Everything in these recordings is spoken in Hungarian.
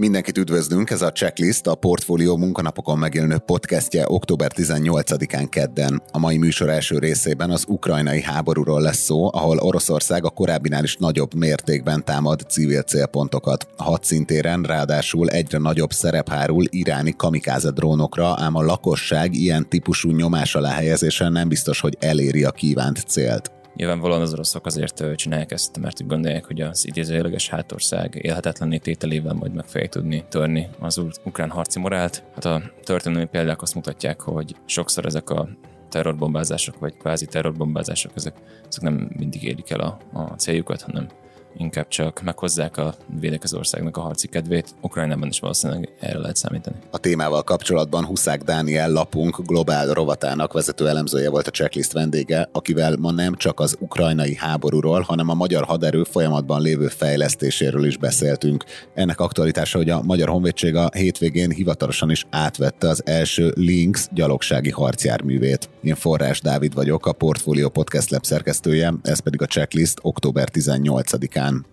Mindenkit üdvözlünk, ez a Checklist, a Portfólió munkanapokon megjelenő podcastje október 18-án kedden. A mai műsor első részében az ukrajnai háborúról lesz szó, ahol Oroszország a korábbinál is nagyobb mértékben támad civil célpontokat. A hadszintéren ráadásul egyre nagyobb szerep hárul iráni kamikáze drónokra, ám a lakosság ilyen típusú nyomás alá helyezése nem biztos, hogy eléri a kívánt célt. Nyilvánvalóan az oroszok azért csinálják ezt, mert úgy gondolják, hogy az idézőjeleges hátország élhetetlenné tételével majd meg fogják tudni törni az ukrán harci morált. Hát a történelmi példák azt mutatják, hogy sokszor ezek a terrorbombázások, vagy kvázi terrorbombázások, ezek, ezek nem mindig érik el a, a céljukat, hanem inkább csak meghozzák a védekező országnak a harci kedvét. Ukrajnában is valószínűleg erre lehet számítani. A témával kapcsolatban Huszák Dániel lapunk globál rovatának vezető elemzője volt a checklist vendége, akivel ma nem csak az ukrajnai háborúról, hanem a magyar haderő folyamatban lévő fejlesztéséről is beszéltünk. Ennek aktualitása, hogy a Magyar Honvédség a hétvégén hivatalosan is átvette az első Lynx gyalogsági harcjárművét. Én Forrás Dávid vagyok, a Portfolio Podcast Lab szerkesztője, ez pedig a checklist október 18-án on.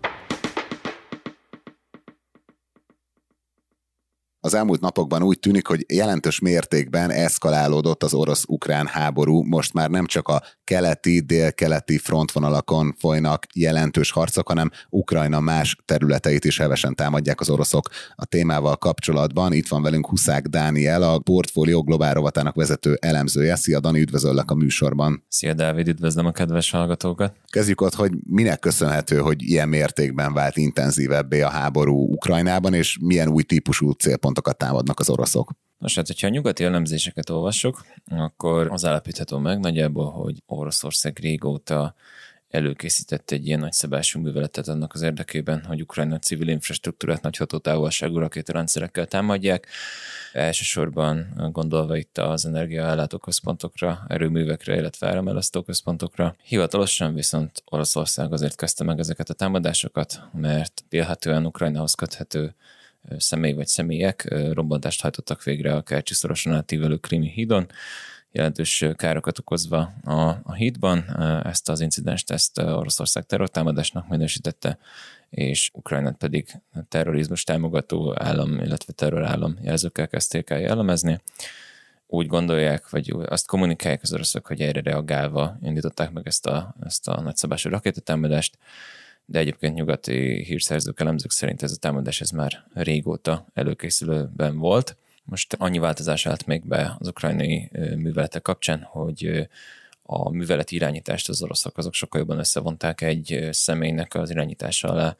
Az elmúlt napokban úgy tűnik, hogy jelentős mértékben eszkalálódott az orosz-ukrán háború. Most már nem csak a keleti, délkeleti frontvonalakon folynak jelentős harcok, hanem Ukrajna más területeit is hevesen támadják az oroszok. A témával kapcsolatban itt van velünk Huszák Dániel, a Portfólió Globál rovatának vezető elemzője. Szia Dani, üdvözöllek a műsorban. Szia Dávid, üdvözlöm a kedves hallgatókat. Kezdjük ott, hogy minek köszönhető, hogy ilyen mértékben vált intenzívebbé a háború Ukrajnában, és milyen új típusú célpont célpontokat támadnak az oroszok. Nos, hát, hogyha a nyugati elemzéseket olvassuk, akkor az állapítható meg nagyjából, hogy Oroszország régóta előkészített egy ilyen nagyszabású műveletet annak az érdekében, hogy Ukrajna civil infrastruktúrát nagy hatótávolságú rakétarendszerekkel támadják. Elsősorban gondolva itt az energiaellátó központokra, erőművekre, illetve áramelasztó központokra. Hivatalosan viszont Oroszország azért kezdte meg ezeket a támadásokat, mert vélhetően Ukrajnahoz köthető személy vagy személyek robbantást hajtottak végre a Kercsi szorosan átívelő Krimi hídon, jelentős károkat okozva a, a hídban. Ezt az incidenst ezt Oroszország terrortámadásnak minősítette, és Ukrajnát pedig terrorizmus támogató állam, illetve terrorállam jelzőkkel kezdték el jellemezni. Úgy gondolják, vagy azt kommunikálják az oroszok, hogy erre reagálva indították meg ezt a, ezt a nagyszabású rakétatámadást, de egyébként nyugati hírszerzők, elemzők szerint ez a támadás ez már régóta előkészülőben volt. Most annyi változás állt még be az ukrajnai műveletek kapcsán, hogy a műveleti irányítást az oroszok azok sokkal jobban összevonták egy személynek az irányítása alá.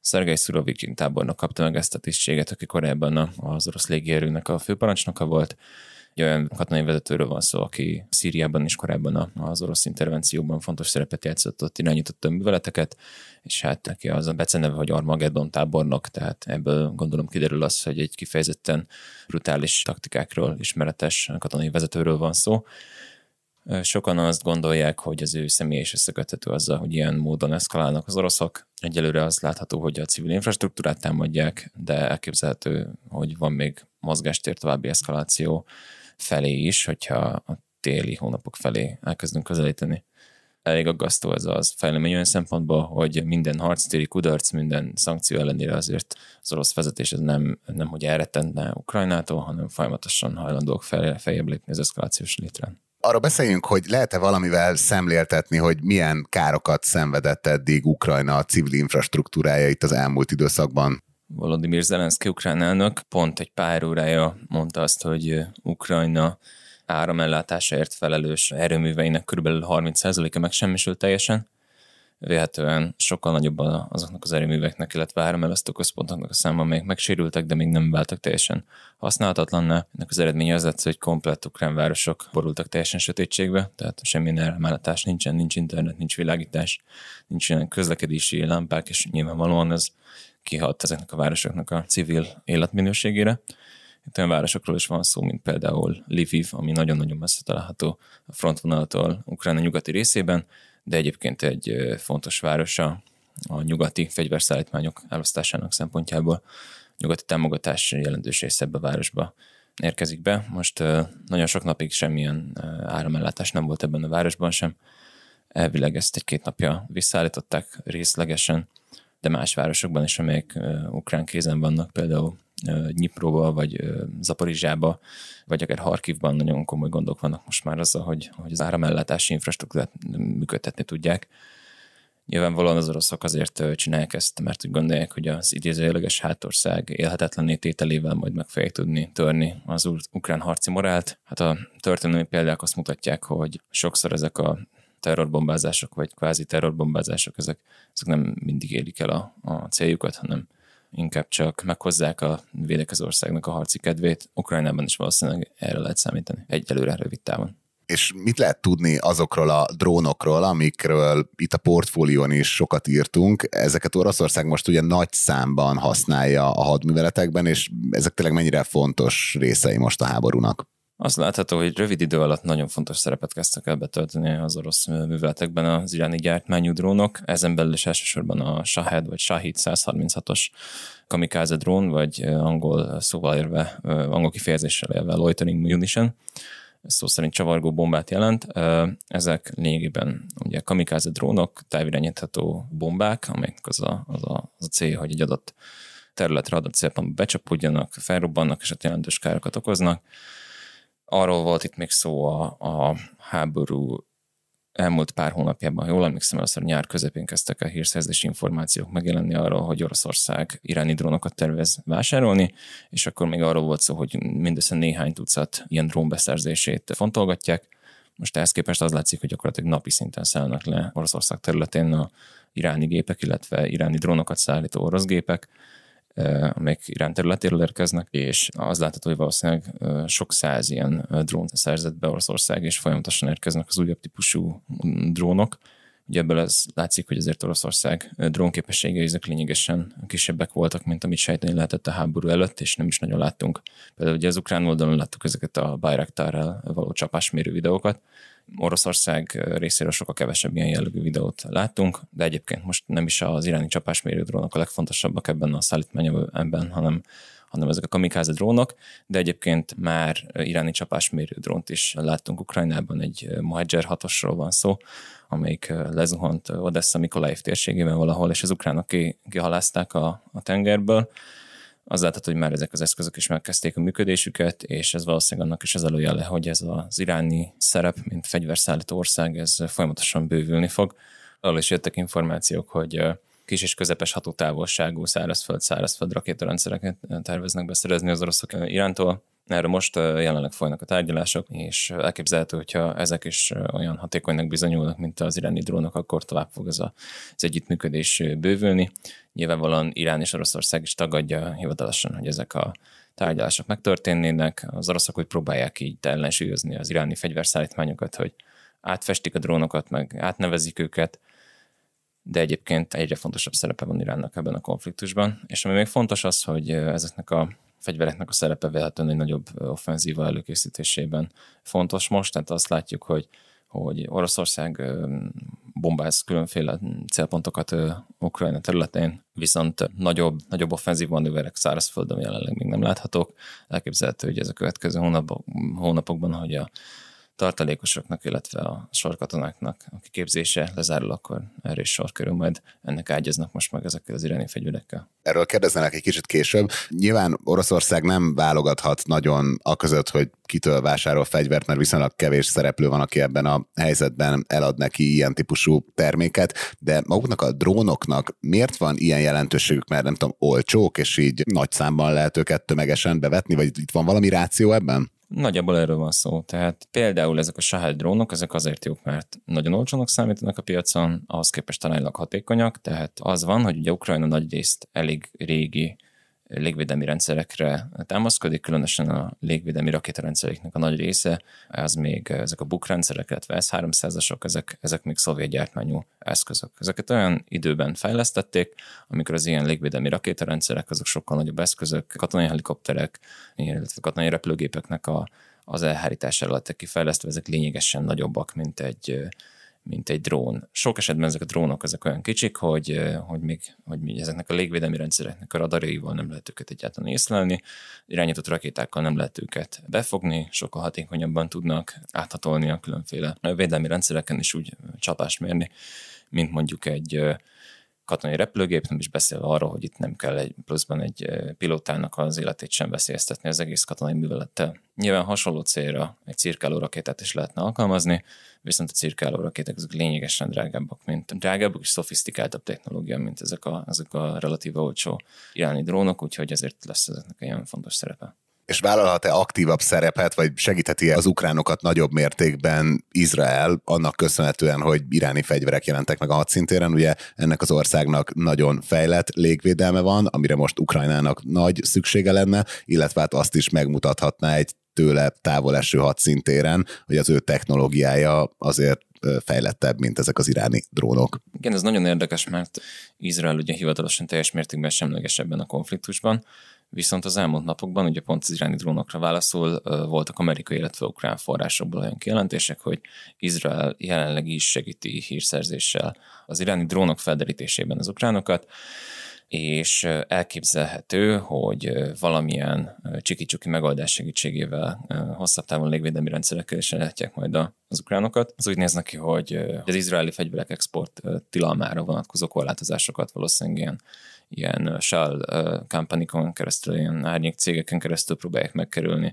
Szergei Szurovikin tábornok kapta meg ezt a tisztséget, aki korábban az orosz légierőnek a főparancsnoka volt, egy olyan katonai vezetőről van szó, aki Szíriában is korábban az orosz intervencióban fontos szerepet játszott, ott irányította műveleteket, és hát neki az a beceneve, hogy Armageddon tábornok, tehát ebből gondolom kiderül az, hogy egy kifejezetten brutális taktikákról ismeretes katonai vezetőről van szó. Sokan azt gondolják, hogy az ő személyes összeköthető azzal, hogy ilyen módon eszkalálnak az oroszok. Egyelőre az látható, hogy a civil infrastruktúrát támadják, de elképzelhető, hogy van még mozgástér további eszkaláció felé is, hogyha a téli hónapok felé elkezdünk közelíteni. Elég aggasztó ez az fejlemény olyan szempontból, hogy minden harctéri kudarc, minden szankció ellenére azért az orosz vezetés ez nem, nem hogy elrettentne Ukrajnától, hanem folyamatosan hajlandók fel, feljebb lépni az eszkalációs létrán. Arra beszéljünk, hogy lehet-e valamivel szemléltetni, hogy milyen károkat szenvedett eddig Ukrajna a civil infrastruktúrája itt az elmúlt időszakban? Volodymyr Zelenszky ukrán elnök pont egy pár órája mondta azt, hogy Ukrajna áramellátásáért felelős erőműveinek kb. 30%-a megsemmisült teljesen. Véhetően sokkal nagyobb azoknak az erőműveknek, illetve áramelasztó központoknak a száma, amelyek megsérültek, de még nem váltak teljesen használhatatlanná. Ennek az eredménye az lett, hogy komplett ukrán városok borultak teljesen sötétségbe, tehát semmilyen áramellátás nincsen, nincs internet, nincs világítás, nincs közlekedési lámpák, és nyilvánvalóan ez kihat ezeknek a városoknak a civil életminőségére. Itt olyan városokról is van szó, mint például Lviv, ami nagyon-nagyon messze található a frontvonaltól Ukrajna nyugati részében, de egyébként egy fontos városa a nyugati fegyverszállítmányok elosztásának szempontjából. Nyugati támogatás jelentős része ebbe a városba érkezik be. Most nagyon sok napig semmilyen áramellátás nem volt ebben a városban sem, elvileg ezt egy-két napja visszaállították részlegesen, de más városokban is, amelyek ukrán kézen vannak, például Nyipróba, vagy Zaporizsába, vagy akár Harkivban nagyon komoly gondok vannak most már azzal, hogy, hogy az áramellátási infrastruktúrát működtetni tudják. Nyilvánvalóan az oroszok azért csinálják ezt, mert úgy gondolják, hogy az idézőjeleges hátország élhetetlenné tételével majd meg fogják tudni törni az ukrán harci morált. Hát a történelmi példák azt mutatják, hogy sokszor ezek a terrorbombázások, vagy kvázi terrorbombázások, ezek, ezek nem mindig érik el a, a céljukat, hanem inkább csak meghozzák a védekező országnak a harci kedvét. Ukrajnában is valószínűleg erre lehet számítani egyelőre rövid távon. És mit lehet tudni azokról a drónokról, amikről itt a portfólión is sokat írtunk? Ezeket Oroszország most ugye nagy számban használja a hadműveletekben, és ezek tényleg mennyire fontos részei most a háborúnak? Azt látható, hogy rövid idő alatt nagyon fontos szerepet kezdtek el betölteni az orosz műveletekben az iráni gyártmányú drónok. Ezen belül is elsősorban a Shahed vagy Shahid 136-os kamikaze drón, vagy angol szóval érve, angol kifejezéssel élve loitering munition, szó szerint csavargó bombát jelent. Ezek lényegében ugye kamikaze drónok, távirányítható bombák, amelyek az a, az, a, az a cél, hogy egy adott területre adott célpontba becsapódjanak, felrobbannak, és ott jelentős károkat okoznak arról volt itt még szó a, a háború elmúlt pár hónapjában, jól emlékszem, először nyár közepén kezdtek a hírszerzési információk megjelenni arról, hogy Oroszország iráni drónokat tervez vásárolni, és akkor még arról volt szó, hogy mindössze néhány tucat ilyen drónbeszerzését fontolgatják. Most ehhez képest az látszik, hogy gyakorlatilag napi szinten szállnak le Oroszország területén a iráni gépek, illetve iráni drónokat szállító orosz gépek, amelyek Irán területéről érkeznek, és az látható, hogy valószínűleg sok száz ilyen drónt szerzett be Oroszország, és folyamatosan érkeznek az újabb típusú drónok. Ugye ebből ez látszik, hogy azért Oroszország drónképességei ezek lényegesen kisebbek voltak, mint amit sejteni lehetett a háború előtt, és nem is nagyon láttunk. Például ugye az ukrán oldalon láttuk ezeket a Bayraktarral való csapásmérő videókat, Oroszország részéről sokkal kevesebb ilyen jellegű videót láttunk, de egyébként most nem is az iráni csapásmérő drónok a legfontosabbak ebben a szállítmányban, hanem hanem ezek a kamikáze drónok, de egyébként már iráni csapásmérő drónt is láttunk Ukrajnában, egy Mohajer 6 van szó, amelyik lezuhant Odessa Mikolaev térségében valahol, és az ukránok kihalázták a, a tengerből, az látható, hogy már ezek az eszközök is megkezdték a működésüket, és ez valószínűleg annak is az előjele, hogy ez az iráni szerep, mint fegyverszállító ország, ez folyamatosan bővülni fog. Arról is jöttek információk, hogy kis és közepes hatótávolságú szárazföld, szárazföld rakétarendszereket terveznek beszerezni az oroszok Irántól. Erről most jelenleg folynak a tárgyalások, és elképzelhető, hogyha ezek is olyan hatékonynak bizonyulnak, mint az iráni drónok, akkor tovább fog ez az együttműködés bővülni. Nyilvánvalóan Irán és Oroszország is tagadja hivatalosan, hogy ezek a tárgyalások megtörténnének. Az oroszok hogy próbálják így ellensúlyozni az iráni fegyverszállítmányokat, hogy átfestik a drónokat, meg átnevezik őket, de egyébként egyre fontosabb szerepe van Iránnak ebben a konfliktusban. És ami még fontos az, hogy ezeknek a fegyvereknek a szerepe véletlenül egy nagyobb offenzíva előkészítésében fontos most, tehát azt látjuk, hogy hogy Oroszország bombáz különféle célpontokat Ukrajna területén, viszont nagyobb, nagyobb offenzív manőverek szárazföldön jelenleg még nem láthatók. Elképzelhető, hogy ez a következő hónapok, hónapokban, hogy a tartalékosoknak, illetve a sorkatonáknak, a kiképzése lezárul, akkor erre is sor kerül, majd ennek ágyaznak most meg ezekkel az iráni fegyverekkel. Erről kérdeznek egy kicsit később. Nyilván Oroszország nem válogathat nagyon a között, hogy kitől vásárol fegyvert, mert viszonylag kevés szereplő van, aki ebben a helyzetben elad neki ilyen típusú terméket, de maguknak a drónoknak miért van ilyen jelentőségük, mert nem tudom, olcsók, és így nagy számban lehet őket tömegesen bevetni, vagy itt van valami ráció ebben? Nagyjából erről van szó. Tehát például ezek a Shahid drónok, ezek azért jók, mert nagyon olcsónak számítanak a piacon, ahhoz képest aránylag hatékonyak, tehát az van, hogy ugye Ukrajna nagy részt elég régi légvédelmi rendszerekre támaszkodik, különösen a légvédelmi rakétarendszereknek a nagy része, ez még ezek a BUK rendszerek, illetve S-300-asok, ezek, ezek még szovjet gyártmányú eszközök. Ezeket olyan időben fejlesztették, amikor az ilyen légvédelmi rakétarendszerek, azok sokkal nagyobb eszközök, katonai helikopterek, illetve katonai repülőgépeknek a, az elhárítására lettek kifejlesztve, ezek lényegesen nagyobbak, mint egy mint egy drón. Sok esetben ezek a drónok ezek olyan kicsik, hogy, hogy még hogy még ezeknek a légvédelmi rendszereknek a radarjaival nem lehet őket egyáltalán észlelni, irányított rakétákkal nem lehet őket befogni, sokkal hatékonyabban tudnak áthatolni a különféle védelmi rendszereken is úgy csapást mérni, mint mondjuk egy katonai repülőgép, nem is beszélve arról, hogy itt nem kell egy pluszban egy pilótának az életét sem veszélyeztetni az egész katonai művelettel. Nyilván hasonló célra egy cirkáló rakétát is lehetne alkalmazni, viszont a cirkáló rakéták azok lényegesen drágábbak, mint drágábbak és szofisztikáltabb technológia, mint ezek a, ezek a relatíve olcsó iráni drónok, úgyhogy ezért lesz ezeknek ilyen fontos szerepe és vállalhat-e aktívabb szerepet, vagy segítheti -e az ukránokat nagyobb mértékben Izrael, annak köszönhetően, hogy iráni fegyverek jelentek meg a hadszintéren. Ugye ennek az országnak nagyon fejlett légvédelme van, amire most Ukrajnának nagy szüksége lenne, illetve hát azt is megmutathatná egy tőle távol eső hadszintéren, hogy az ő technológiája azért fejlettebb, mint ezek az iráni drónok. Igen, ez nagyon érdekes, mert Izrael ugye hivatalosan teljes mértékben semleges ebben a konfliktusban, Viszont az elmúlt napokban, ugye pont az iráni drónokra válaszol, voltak amerikai, illetve ukrán forrásokból olyan kijelentések, hogy Izrael jelenleg is segíti hírszerzéssel az iráni drónok felderítésében az ukránokat, és elképzelhető, hogy valamilyen csiki-csuki megoldás segítségével hosszabb távon légvédelmi rendszerekkel is lehetják majd az ukránokat. Az úgy néz neki, hogy az izraeli fegyverek export tilalmára vonatkozó korlátozásokat valószínűleg ilyen ilyen Shell company keresztül, ilyen árnyék cégeken keresztül próbálják megkerülni.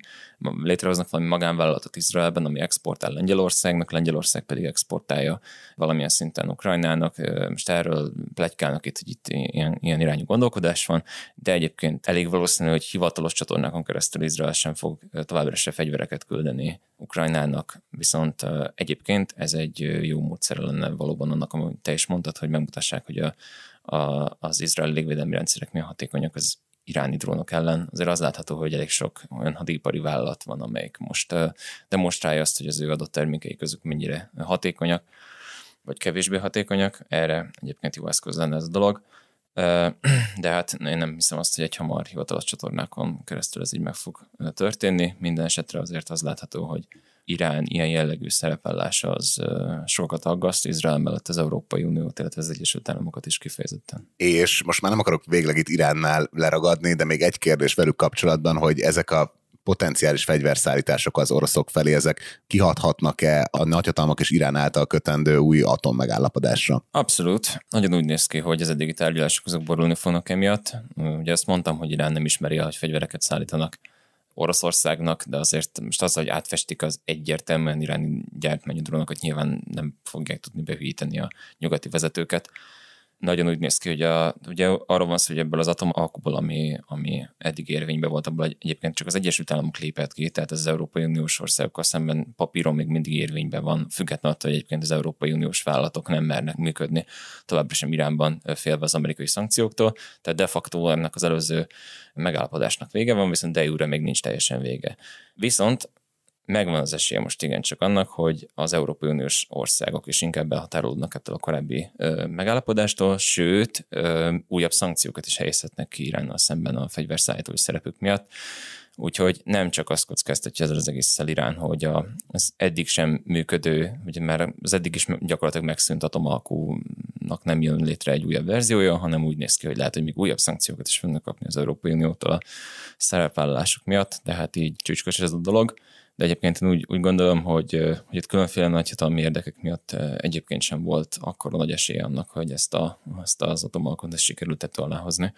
Létrehoznak valami magánvállalatot Izraelben, ami exportál Lengyelországnak, Lengyelország pedig exportálja valamilyen szinten Ukrajnának. Most erről plegykálnak itt, hogy itt ilyen, ilyen irányú gondolkodás van, de egyébként elég valószínű, hogy hivatalos csatornákon keresztül Izrael sem fog továbbra se fegyvereket küldeni Ukrajnának, viszont egyébként ez egy jó módszer lenne valóban annak, amit te is mondtad, hogy megmutassák, hogy a, a, az izraeli légvédelmi rendszerek milyen hatékonyak az iráni drónok ellen. Azért az látható, hogy elég sok olyan hadipari vállalat van, amelyik most demonstrálja azt, hogy az ő adott termékei közük mennyire hatékonyak, vagy kevésbé hatékonyak. Erre egyébként eszköz lenne ez a dolog. De hát én nem hiszem azt, hogy egy hamar hivatalos csatornákon keresztül ez így meg fog történni. Minden esetre azért az látható, hogy Irán ilyen jellegű szerepellása az sokat aggaszt Izrael mellett az Európai Uniót, illetve az Egyesült Államokat is kifejezetten. És most már nem akarok végleg itt Iránnál leragadni, de még egy kérdés velük kapcsolatban, hogy ezek a potenciális fegyverszállítások az oroszok felé, ezek kihathatnak-e a nagyhatalmak és Irán által kötendő új atommegállapodásra? Abszolút. Nagyon úgy néz ki, hogy az eddigi tárgyalások azok borulni fognak emiatt. Ugye azt mondtam, hogy Irán nem ismeri hogy fegyvereket szállítanak Oroszországnak, de azért most az, hogy átfestik az egyértelműen iráni gyártmányú drónokat, nyilván nem fogják tudni behűíteni a nyugati vezetőket nagyon úgy néz ki, hogy a, ugye arról van szó, hogy ebből az atomalkuból, ami, ami eddig érvényben volt, abból egyébként csak az Egyesült Államok lépett ki, tehát az Európai Uniós országokkal szemben papíron még mindig érvényben van, függetlenül attól, hogy egyébként az Európai Uniós vállalatok nem mernek működni továbbra sem Iránban félve az amerikai szankcióktól, tehát de facto ennek az előző megállapodásnak vége van, viszont de jure még nincs teljesen vége. Viszont megvan az esélye most igencsak annak, hogy az Európai Uniós országok is inkább behatárolódnak ettől a korábbi ö, megállapodástól, sőt, ö, újabb szankciókat is helyezhetnek ki Iránnal szemben a fegyverszállítói szerepük miatt. Úgyhogy nem csak azt kockáztatja ezzel az egész Irán, hogy a, az eddig sem működő, ugye már az eddig is gyakorlatilag megszűnt atomalkúnak nem jön létre egy újabb verziója, hanem úgy néz ki, hogy lehet, hogy még újabb szankciókat is fognak kapni az Európai Uniótól a szerepvállalások miatt, tehát így csücskös ez a dolog de egyébként én úgy, úgy gondolom, hogy, hogy itt különféle nagyhatalmi érdekek miatt egyébként sem volt akkor nagy esély annak, hogy ezt, a, ezt az atomalkot sikerült tető alá hozni.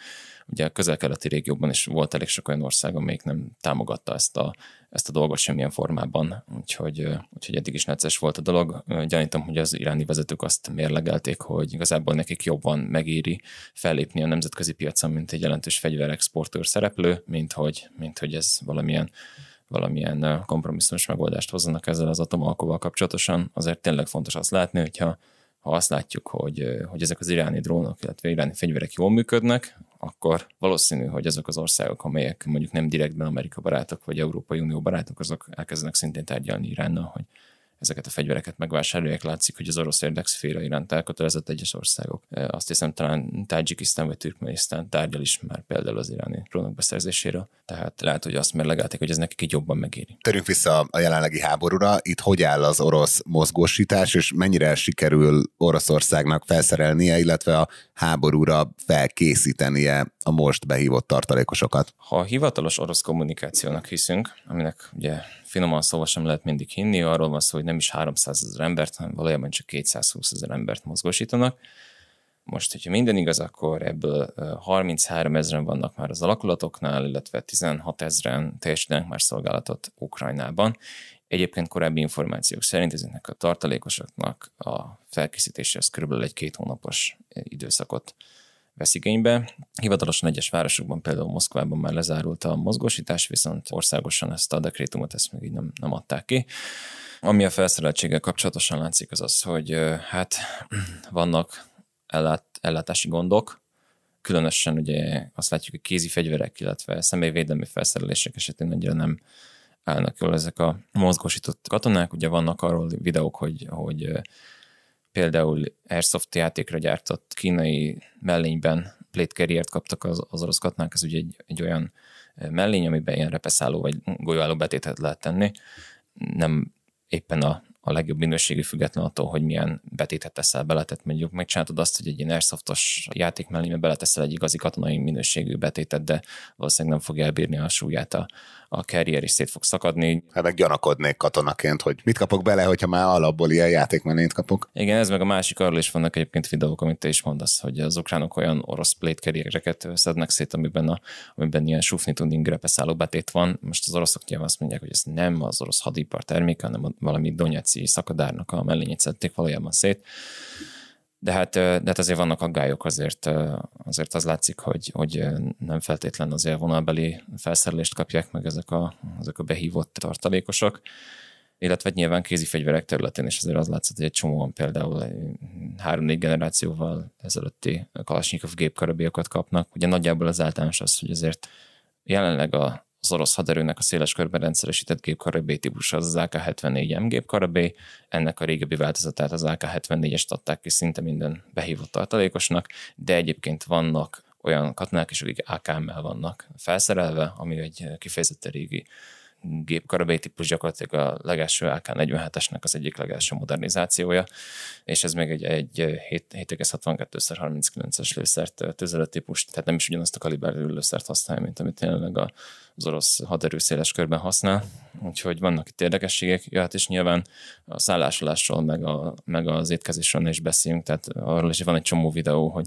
Ugye a közel-keleti régióban is volt elég sok olyan ország, amelyik nem támogatta ezt a, ezt a dolgot semmilyen formában, úgyhogy, úgyhogy eddig is necces volt a dolog. Gyanítom, hogy az iráni vezetők azt mérlegelték, hogy igazából nekik jobban megéri fellépni a nemzetközi piacon, mint egy jelentős fegyverexportőr szereplő, mint hogy, mint hogy ez valamilyen valamilyen kompromisszumos megoldást hozzanak ezzel az atomalkóval kapcsolatosan. Azért tényleg fontos azt látni, hogyha ha azt látjuk, hogy, hogy ezek az iráni drónok, illetve iráni fegyverek jól működnek, akkor valószínű, hogy ezek az országok, amelyek mondjuk nem direktben Amerika barátok vagy Európai Unió barátok, azok elkezdenek szintén tárgyalni Iránnal, hogy ezeket a fegyvereket megvásárolják, látszik, hogy az orosz érdekszféra iránt elkötelezett egyes országok. Azt hiszem talán Tajikisztán vagy Türkmenisztán tárgyal is már például az iráni drónok beszerzéséről. Tehát lehet, hogy azt mérlegelték, hogy ez nekik így jobban megéri. Törünk vissza a jelenlegi háborúra. Itt hogy áll az orosz mozgósítás, és mennyire sikerül Oroszországnak felszerelnie, illetve a háborúra felkészítenie a most behívott tartalékosokat? Ha a hivatalos orosz kommunikációnak hiszünk, aminek ugye finoman szóval sem lehet mindig hinni, arról van szó, hogy nem is 300 ezer embert, hanem valójában csak 220 ezer embert mozgósítanak. Most, hogyha minden igaz, akkor ebből 33 ezeren vannak már az alakulatoknál, illetve 16 ezeren teljesítenek már szolgálatot Ukrajnában. Egyébként korábbi információk szerint ezeknek a tartalékosoknak a felkészítése az körülbelül egy-két hónapos időszakot vesz igénybe. Hivatalosan egyes városokban, például Moszkvában már lezárult a mozgósítás, viszont országosan ezt a dekrétumot ezt még így nem, nem adták ki. Ami a felszereltséggel kapcsolatosan látszik az az, hogy hát vannak ellát, ellátási gondok, különösen ugye azt látjuk, hogy kézi fegyverek, illetve személyvédelmi felszerelések esetén annyira nem állnak jól ezek a mozgósított katonák. Ugye vannak arról videók, hogy, hogy például Airsoft játékra gyártott kínai mellényben carrier kaptak az, az orosz katonák, ez ugye egy, egy olyan mellény, amiben ilyen repeszálló vagy golyóálló betétet lehet tenni. Nem éppen a a legjobb minőségű független attól, hogy milyen betétet teszel bele. Tehát mondjuk megcsináltad azt, hogy egy ilyen airsoftos játék mellé beleteszel egy igazi katonai minőségű betétet, de valószínűleg nem fog elbírni a súlyát a, a carrier, és szét fog szakadni. Hát meg gyanakodnék katonaként, hogy mit kapok bele, hogyha már alapból ilyen játékmellényt kapok. Igen, ez meg a másik, arról is vannak egyébként videók, amit te is mondasz, hogy az ukránok olyan orosz plate carriereket szednek szét, amiben, a, amiben ilyen sufni tuning repeszálló betét van. Most az oroszok nyilván azt mondják, hogy ez nem az orosz hadipar terméke, hanem valami Donetszki szakadárnak a mellényét szedték valójában szét. De hát, de hát azért vannak aggályok, azért, azért az látszik, hogy, hogy nem feltétlen az élvonalbeli felszerelést kapják meg ezek a, ezek a behívott tartalékosok illetve nyilván kézi fegyverek területén is azért az látszott, hogy egy csomóan például három-négy generációval ezelőtti Kalasnyikov gépkarabélyokat kapnak. Ugye nagyjából az általános az, hogy azért jelenleg a, az orosz haderőnek a széles körben rendszeresített gépkarabé típusa az az AK-74M gépkarabé, ennek a régebbi változatát az AK-74-est adták ki szinte minden behívott tartalékosnak, de egyébként vannak olyan katonák is, akik AKM-mel vannak felszerelve, ami egy kifejezetten régi gépkarabé típus gyakorlatilag a legelső AK-47-esnek az egyik legelső modernizációja, és ez még egy, egy 7,62x39-es lőszert tüzelő típus, tehát nem is ugyanazt a kaliberű lőszert használja, mint amit jelenleg az orosz haderő széles körben használ. Úgyhogy vannak itt érdekességek, jöhet és nyilván a szállásolásról, meg, a, meg az étkezésről is beszélünk, tehát arról is van egy csomó videó, hogy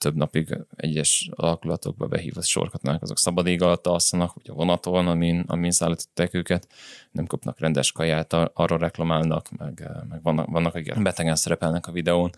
több napig egyes alakulatokba behívott sorkatnák, azok szabad ég alatt alszanak, vagy a vonaton, amin, amin szállították őket, nem kapnak rendes kaját, arra reklamálnak, meg, meg vannak, vannak, akik betegen szerepelnek a videón.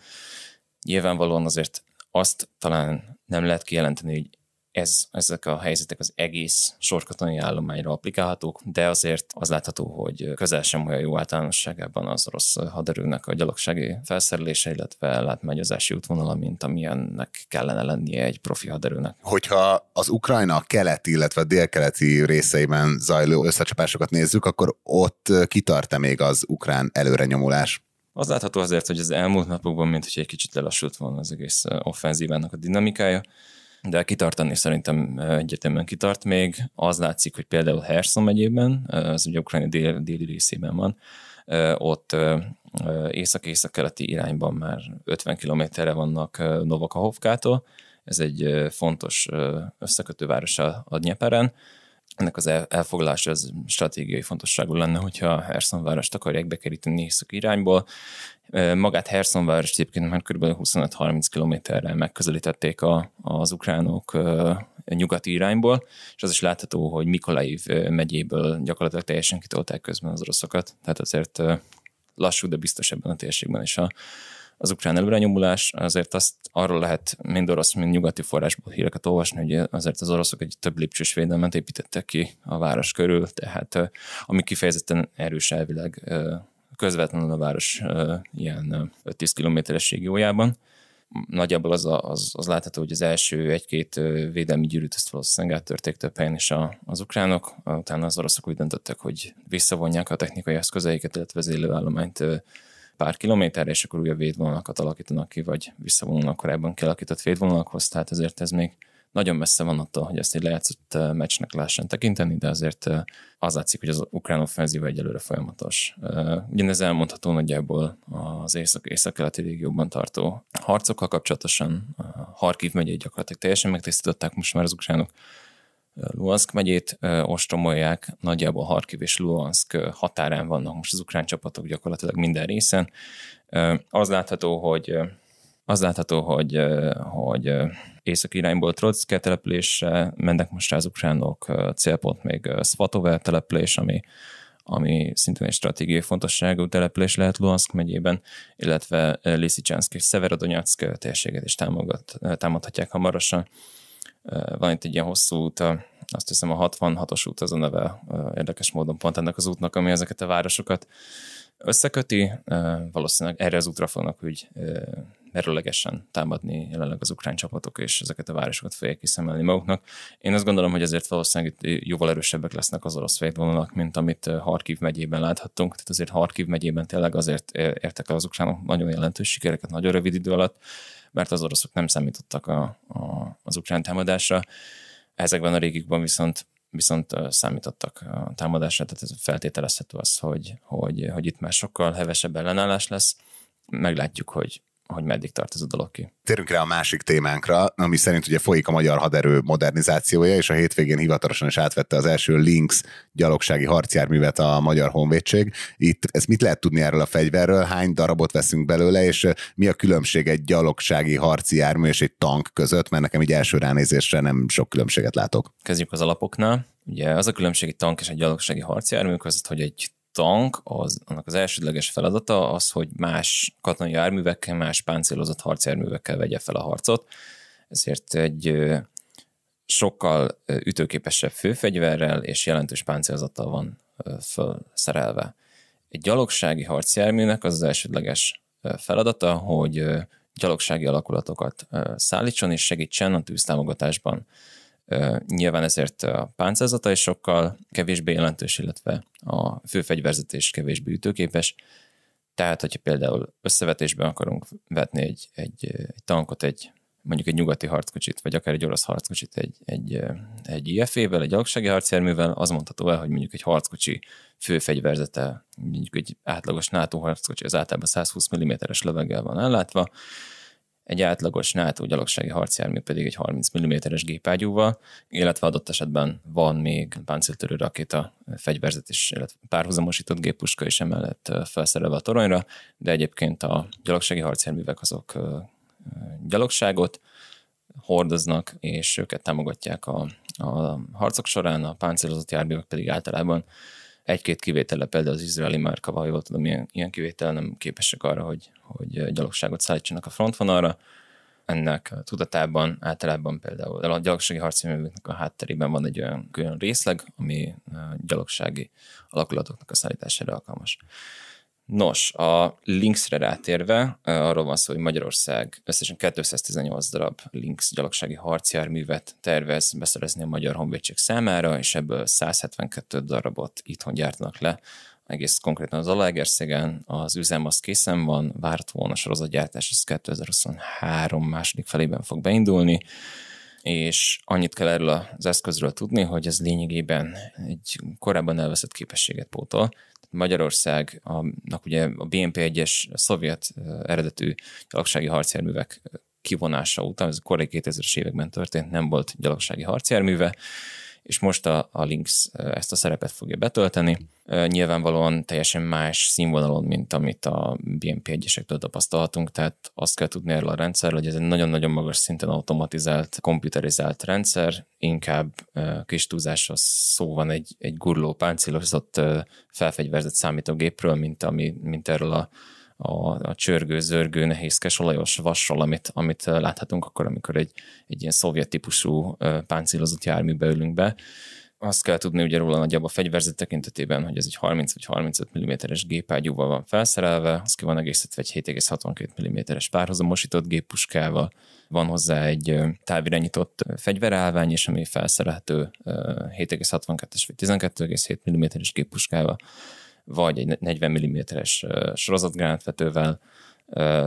Nyilvánvalóan azért azt talán nem lehet kijelenteni, hogy ez, ezek a helyzetek az egész sorkatonai állományra applikálhatók, de azért az látható, hogy közel sem olyan jó általánosságában az orosz haderőnek a gyalogsági felszerelése, illetve látmányozási útvonala, mint amilyennek kellene lennie egy profi haderőnek. Hogyha az Ukrajna keleti, illetve délkeleti részeiben zajló összecsapásokat nézzük, akkor ott kitart-e még az ukrán előrenyomulás? Az látható azért, hogy az elmúlt napokban, mint hogy egy kicsit lelassult volna az egész offenzívának a dinamikája, de kitartani szerintem egyetemben kitart még. Az látszik, hogy például Herson megyében, az ugye Ukrajna dél, déli részében van, ott észak-észak-keleti irányban már 50 kilométerre vannak Novakahovkától, ez egy fontos összekötőváros a Dnyeperen, ennek az elfoglalása az stratégiai fontosságú lenne, hogyha Herson várost akarják bekeríteni észak irányból. Magát Herson várost egyébként már kb. 25-30 kilométerrel megközelítették a, az ukránok nyugati irányból, és az is látható, hogy Mikolaiv megyéből gyakorlatilag teljesen kitolták közben az oroszokat, tehát azért lassú, de biztos ebben a térségben is a, az ukrán előrenyomulás, azért azt arról lehet mind orosz, mind nyugati forrásból híreket olvasni, hogy azért az oroszok egy több lépcsős védelmet építettek ki a város körül, tehát ami kifejezetten erős elvileg közvetlenül a város ilyen 5-10 kilométeres régiójában. nagyjából az, a, az, az látható, hogy az első egy-két védelmi gyűrűt ezt valószínűleg áttörték több helyen is a, az ukránok, utána az oroszok úgy döntöttek, hogy visszavonják a technikai eszközeiket, illetve az élőállományt pár kilométerre, és akkor újabb védvonalakat alakítanak ki, vagy visszavonulnak korábban kialakított védvonalakhoz, tehát ezért ez még nagyon messze van attól, hogy ezt egy lejátszott meccsnek lehessen tekinteni, de azért az látszik, hogy az ukrán offenzíva egyelőre folyamatos. Ugyanez elmondható nagyjából az észak, észak-keleti régióban tartó harcokkal kapcsolatosan. Harkiv megyét gyakorlatilag teljesen megtisztították most már az ukránok. Luhansk megyét ostromolják, nagyjából Harkiv és Luhansk határán vannak most az ukrán csapatok gyakorlatilag minden részen. Az látható, hogy az látható, hogy, hogy északi irányból Trotsky településre mennek most az ukránok, célpont még Svatove település, ami, ami szintén egy stratégiai fontosságú település lehet Luhansk megyében, illetve Lysychansk és Severodonetsk térséget is támogat, támadhatják hamarosan. Van itt egy ilyen hosszú út, azt hiszem a 66-os út az a neve érdekes módon pont ennek az útnak, ami ezeket a városokat összeköti. Valószínűleg erre az útra fognak úgy merőlegesen támadni jelenleg az ukrán csapatok, és ezeket a városokat fogják kiszemelni maguknak. Én azt gondolom, hogy ezért valószínűleg itt jóval erősebbek lesznek az orosz védvonalak, mint amit Harkiv megyében láthattunk. Tehát azért Harkiv megyében tényleg azért értek el az ukránok nagyon jelentős sikereket nagyon rövid idő alatt, mert az oroszok nem számítottak a, a, az ukrán támadásra. Ezekben a régikben viszont viszont számítottak a támadásra, tehát ez feltételezhető az, hogy, hogy, hogy itt már sokkal hevesebb ellenállás lesz. Meglátjuk, hogy hogy meddig tart ez a dolog ki. Térünk rá a másik témánkra, ami szerint ugye folyik a magyar haderő modernizációja, és a hétvégén hivatalosan is átvette az első Lynx gyalogsági harcjárművet a Magyar Honvédség. Itt ez mit lehet tudni erről a fegyverről, hány darabot veszünk belőle, és mi a különbség egy gyalogsági harci jármű és egy tank között, mert nekem így első ránézésre nem sok különbséget látok. Kezdjük az alapoknál. Ugye az a különbség egy tank és egy gyalogsági harcjármű között, hogy egy tank, az, annak az elsődleges feladata az, hogy más katonai járművekkel, más páncélozott harcjárművekkel vegye fel a harcot. Ezért egy sokkal ütőképesebb főfegyverrel és jelentős páncélzattal van felszerelve. Egy gyalogsági harcjárműnek az az elsődleges feladata, hogy gyalogsági alakulatokat szállítson és segítsen a tűztámogatásban Nyilván ezért a páncélzata is sokkal kevésbé jelentős, illetve a főfegyverzetés kevésbé ütőképes. Tehát, hogyha például összevetésben akarunk vetni egy, egy, egy tankot, egy mondjuk egy nyugati harckocsit, vagy akár egy orosz harckocsit egy, egy, egy IF-vel, egy gyalogsági harcjárművel, az mondható el, hogy mondjuk egy harckocsi főfegyverzete, mondjuk egy átlagos NATO harckocsi, az általában 120 mm-es löveggel van ellátva, egy átlagos NATO gyalogsági harcjármű pedig egy 30 mm-es gépágyúval, illetve adott esetben van még páncéltörő rakéta fegyverzet is, illetve párhuzamosított géppuska is emellett felszerelve a toronyra, de egyébként a gyalogsági harcjárművek azok gyalogságot hordoznak, és őket támogatják a, a harcok során, a páncélozott járművek pedig általában egy-két kivétele, például az izraeli márka, ha jól tudom, ilyen, ilyen kivétel nem képesek arra, hogy, hogy gyalogságot szállítsanak a frontvonalra. Ennek tudatában általában például a gyalogsági harcjárműveknek a hátterében van egy olyan, olyan részleg, ami gyalogsági alakulatoknak a szállítására alkalmas. Nos, a Lynxre rátérve, arról van szó, hogy Magyarország összesen 218 darab Lynx gyalogsági harcjárművet tervez beszerezni a Magyar Honvédség számára, és ebből 172 darabot itthon gyártanak le, egész konkrétan az Alaegerszegen, az üzem az készen van, várt volna sorozatgyártás, az 2023 második felében fog beindulni, és annyit kell erről az eszközről tudni, hogy ez lényegében egy korábban elveszett képességet pótol, Magyarországnak ugye a BNP-1-es szovjet eredetű gyalogsági harcjárművek kivonása után, ez a korai 2000-es években történt, nem volt gyalogsági harcjárműve, és most a, a Lynx ezt a szerepet fogja betölteni. Nyilvánvalóan teljesen más színvonalon, mint amit a BNP egyesektől tapasztalhatunk, tehát azt kell tudni erről a rendszerről, hogy ez egy nagyon-nagyon magas szinten automatizált, komputerizált rendszer, inkább kis túlzásra szó van egy, egy gurló páncélozott felfegyverzett számítógépről, mint, ami, mint erről a a, a csörgő, zörgő, nehézkes olajos vassal, amit, amit láthatunk akkor, amikor egy, egy ilyen szovjet típusú páncélozott járműbe ülünk be. azt kell tudni ugye róla nagyjából a fegyverzet tekintetében, hogy ez egy 30 vagy 35 mm-es gépágyúval van felszerelve, az ki van egészítve egy 7,62 mm-es párhuzamosított géppuskával, van hozzá egy távirányított fegyverállvány, és ami felszerelhető 7,62-es vagy 12,7 mm-es géppuskával, vagy egy 40 mm-es sorozatgránátvetővel,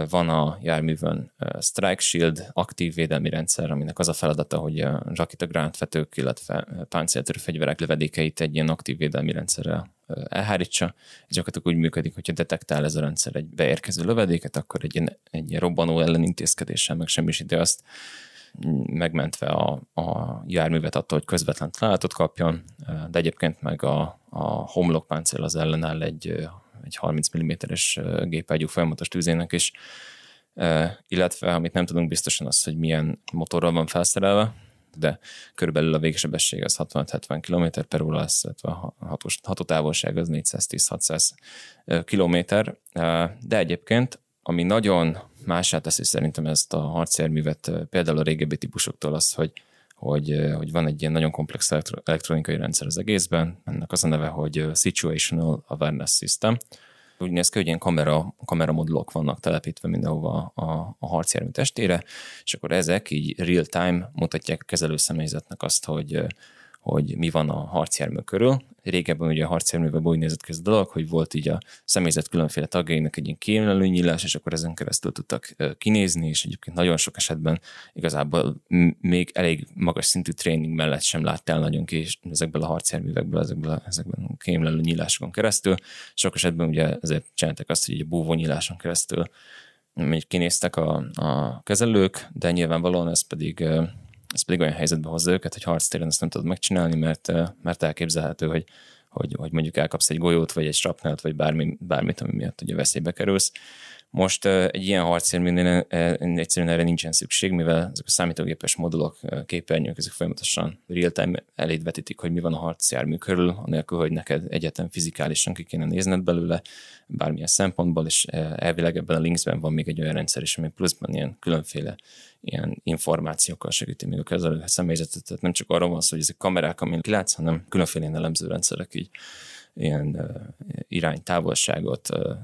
van a járművön Strike Shield aktív védelmi rendszer, aminek az a feladata, hogy a rakétagránátvetők, illetve páncéltörő fegyverek lövedékeit egy ilyen aktív védelmi rendszerrel elhárítsa. Ez gyakorlatilag úgy működik, hogyha detektál ez a rendszer egy beérkező lövedéket, akkor egy ilyen, egy ilyen robbanó ellenintézkedéssel megsemmisíti azt, megmentve a, a járművet attól, hogy közvetlen találatot kapjon, de egyébként meg a, a homlokpáncél az ellenáll egy egy 30 mm-es gépágyú folyamatos tűzének is, illetve amit nem tudunk biztosan az, hogy milyen motorral van felszerelve, de körülbelül a végsebesség az 60-70 km per óra lesz, illetve a hatótávolság az 410-600 km. De egyébként, ami nagyon mását teszi szerintem ezt a harcjárművet, például a régebbi típusoktól az, hogy hogy, hogy van egy ilyen nagyon komplex elektronikai rendszer az egészben, ennek az a neve, hogy Situational Awareness System. Úgy néz ki, hogy ilyen kamera, kameramodulok vannak telepítve mindenhova a, a harcjármű testére, és akkor ezek így real-time mutatják a kezelőszemélyzetnek azt, hogy hogy mi van a harcjármű körül. Régebben ugye a harcjárművel úgy nézett ki ez a dolog, hogy volt így a személyzet különféle tagjainak egy ilyen kémlelő nyílás, és akkor ezen keresztül tudtak kinézni, és egyébként nagyon sok esetben igazából még elég magas szintű tréning mellett sem láttál nagyon ki ezekből a harcjárművekből, ezekből a, ezekben a kémlelő nyílásokon keresztül. Sok esetben ugye ezért csináltak azt, hogy a búvó nyíláson keresztül még kinéztek a, a kezelők, de nyilvánvalóan ez pedig ez pedig olyan helyzetbe hozza őket, hogy harctéren ezt nem tudod megcsinálni, mert, mert elképzelhető, hogy, hogy, hogy mondjuk elkapsz egy golyót, vagy egy strapnelt, vagy bármi, bármit, ami miatt ugye veszélybe kerülsz. Most egy ilyen harcérműnél egyszerűen erre nincsen szükség, mivel ezek a számítógépes modulok, képernyők, ezek folyamatosan real-time eléd vetítik, hogy mi van a harcjármű körül, anélkül, hogy neked egyetem fizikálisan ki kéne nézned belőle bármilyen szempontból, és elvileg ebben a linksben van még egy olyan rendszer is, ami pluszban ilyen különféle ilyen információkkal segíti még a kezelő személyzetet. Tehát nem csak arról van szó, hogy ezek kamerák, amin kilátsz, hanem különféle ilyen elemzőrendszerek így ilyen uh, iránytávolságot, uh,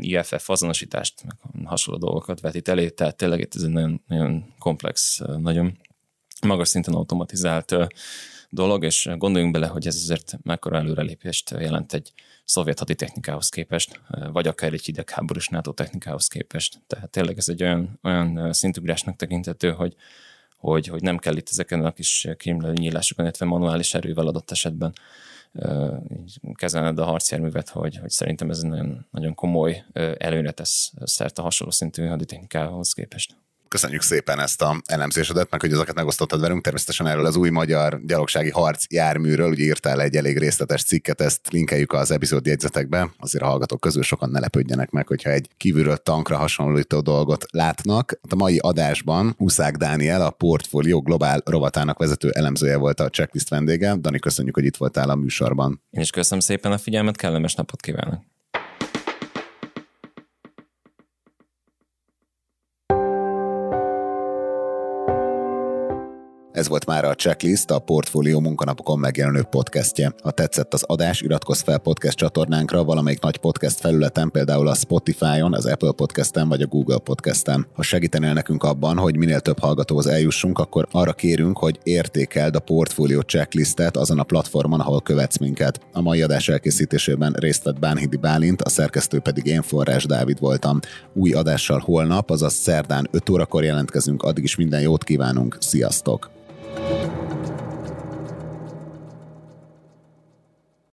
ilyen IFF azonosítást, meg hasonló dolgokat vetít elé, tehát tényleg itt ez egy nagyon, nagyon komplex, nagyon magas szinten automatizált dolog, és gondoljunk bele, hogy ez azért mekkora előrelépést jelent egy szovjet haditechnikához képest, vagy akár egy hidegháborús NATO technikához képest. Tehát tényleg ez egy olyan, olyan szintugrásnak tekintető, hogy, hogy, hogy nem kell itt ezeken a kis kémlelő nyílásokon, illetve manuális erővel adott esetben kezelned a harcjárművet, hogy, hogy szerintem ez egy nagyon, nagyon komoly előnyre tesz szert a hasonló szintű haditechnikához képest. Köszönjük szépen ezt a elemzésedet, meg hogy ezeket megosztottad velünk. Természetesen erről az új magyar gyalogsági harc járműről, ugye írtál egy elég részletes cikket, ezt linkeljük az epizód jegyzetekbe, azért a hallgatók közül sokan ne lepődjenek meg, hogyha egy kívülről tankra hasonlító dolgot látnak. A mai adásban Huszák Dániel, a Portfolio Globál rovatának vezető elemzője volt a checklist vendége. Dani, köszönjük, hogy itt voltál a műsorban. Én is köszönöm szépen a figyelmet, kellemes napot kívánok! Ez volt már a Checklist, a Portfólió munkanapokon megjelenő podcastje. Ha tetszett az adás, iratkozz fel podcast csatornánkra valamelyik nagy podcast felületen, például a Spotify-on, az Apple Podcast-en vagy a Google Podcast-en. Ha segítenél nekünk abban, hogy minél több hallgatóhoz eljussunk, akkor arra kérünk, hogy értékeld a Portfólió Checklistet azon a platformon, ahol követsz minket. A mai adás elkészítésében részt vett Bánhidi Bálint, a szerkesztő pedig én Forrás Dávid voltam. Új adással holnap, azaz szerdán 5 órakor jelentkezünk, addig is minden jót kívánunk, sziasztok! Thank you.